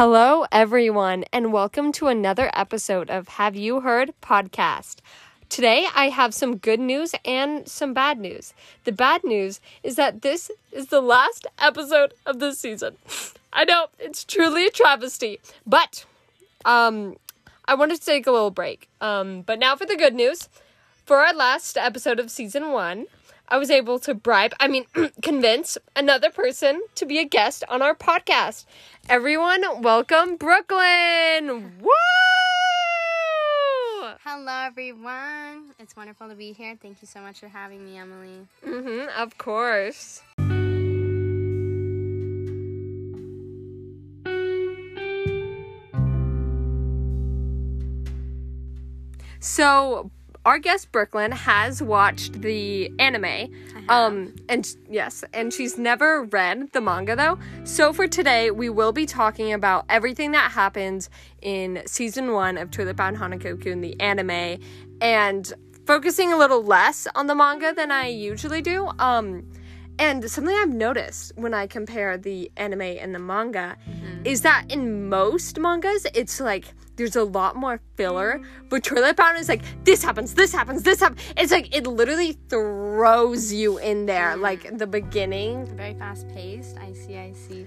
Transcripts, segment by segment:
Hello, everyone, and welcome to another episode of Have You Heard podcast. Today, I have some good news and some bad news. The bad news is that this is the last episode of the season. I know it's truly a travesty, but um, I wanted to take a little break. Um, but now for the good news. For our last episode of season one, I was able to bribe, I mean, convince another person to be a guest on our podcast. Everyone, welcome Brooklyn! Woo! Hello, everyone. It's wonderful to be here. Thank you so much for having me, Emily. Mm-hmm, of course. So, our guest Brooklyn has watched the anime. Um and yes, and she's never read the manga though. So for today, we will be talking about everything that happens in season 1 of Toilet Bound Hanako-kun the anime and focusing a little less on the manga than I usually do. Um and something I've noticed when I compare the anime and the manga is that in most mangas, it's like there's a lot more filler. But Toilet Bound is like, this happens, this happens, this happens. It's like it literally throws you in there, like the beginning. Very fast paced. I see, I see.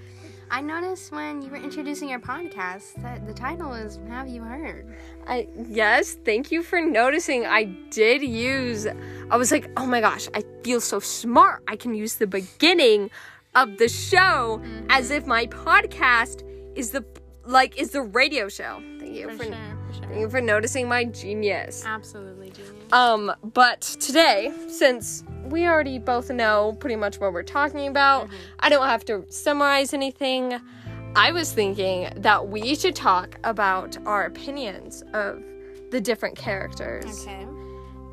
I noticed when you were introducing your podcast that the title is Have You Heard? I yes, thank you for noticing. I did use I was like, "Oh my gosh, I feel so smart. I can use the beginning of the show mm-hmm. as if my podcast is the like is the radio show." Thank you For for, sure, for sure. thank you for noticing my genius. Absolutely genius. Um, but today, since we already both know pretty much what we're talking about, I don't have to summarize anything. I was thinking that we should talk about our opinions of the different characters. Okay.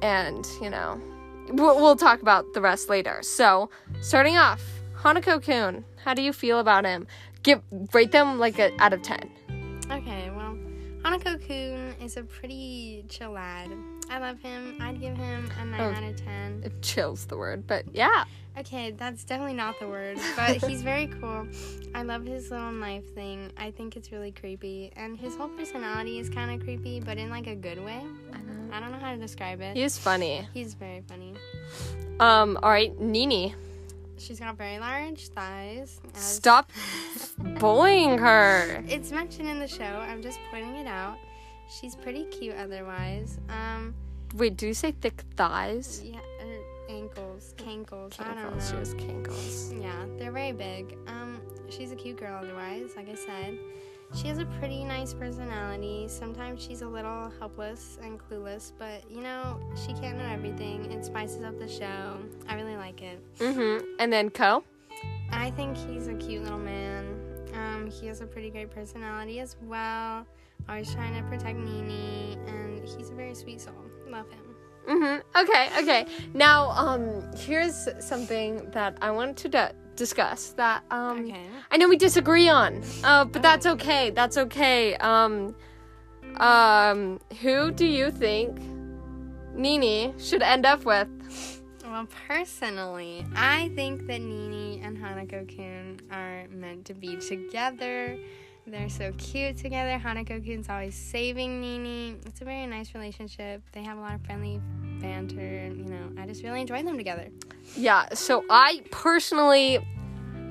And, you know, we'll, we'll talk about the rest later. So, starting off, Hanako Kun, how do you feel about him? Give rate them like a out of 10. Hanako Kun is a pretty chill lad. I love him. I'd give him a 9 Oh. out of 10. If chill's the word, but yeah. Okay, that's definitely not the word, but he's very cool. I love his little knife thing. I think it's really creepy. And his whole personality is kind of creepy, but in like a good way. I don't know how to describe it. He's funny. He's very funny. Um, all right, Nene. She's got very large thighs. as- Stop bullying her. It's mentioned in the show. I'm just pointing it out. She's pretty cute otherwise. Um, Wait, do you say thick thighs? yeah, uh, ankles, cankles. I don't Cankles, She has cankles. Yeah, they're very big. Um, she's a cute girl otherwise, like I said. She has a pretty nice personality. Sometimes she's a little helpless and clueless, but you know, she can't know everything. It spices up the show. I really like it. Mm-hmm. And then Ko. I think he's a cute little man. Um, he has a pretty great personality as well. Always trying to protect Nene, and he's a very sweet soul. Love him. Mm-hmm. Okay, okay. Now, um, here's something that I wanted to d- discuss that um Okay. I know we disagree on. Uh, but that's okay. That's okay. Um, um, who do you think Nene should end up with? Well, personally, I think that Nene and Hanako Kun are meant to be together. They're so cute together. Hanako Kun's always saving Nene. It's a very nice relationship. They have a lot of friendly banter. You know, I just really enjoy them together. Yeah. So I personally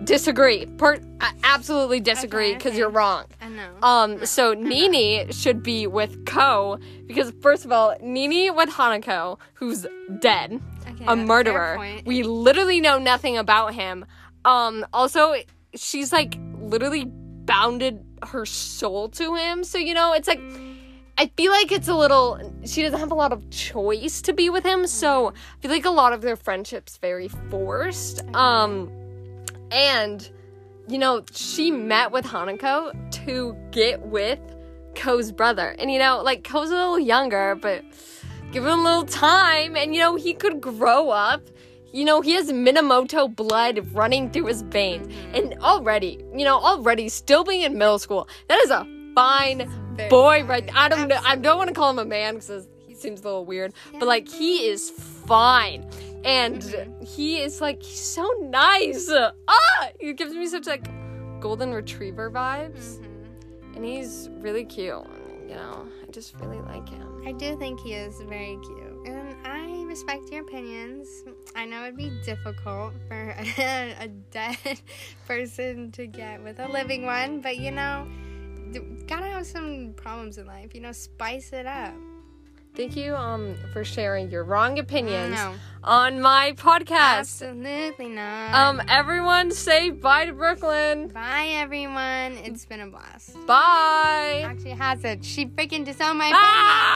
disagree. Per- I absolutely disagree because okay. you're wrong. I know. Um, so Nene should be with Ko because first of all, Nene with Hanako, who's dead, okay, a murderer. We literally know nothing about him. Um, also, she's like literally bounded her soul to him. So you know, it's like I feel like it's a little. She doesn't have a lot of choice to be with him. So I feel like a lot of their friendships very forced. Um, and you know, she met with Hanako to get with Ko's brother. And you know, like Ko's a little younger, but give him a little time and you know, he could grow up. You know, he has Minamoto blood running through his veins. And already, you know, already still being in middle school, that is a fine Very boy fine. right I don't know I don't want to call him a man because he seems a little weird. But like he is fine. And he is like he's so nice. Ah, he gives me such like golden retriever vibes. Mhm. and he's really cute. You know, I just really like him. I do think he is very cute, respect your opinions. I know it'd be difficult for a, a dead person to get with a living one, but you know, gotta have some problems in life. You know, spice it up. Thank you um for sharing your wrong opinions No, on my podcast. absolutely not. Um, everyone say bye to Brooklyn. Bye, everyone. It's been a blast. Bye. Actually, has it? She freaking disowned my Ah!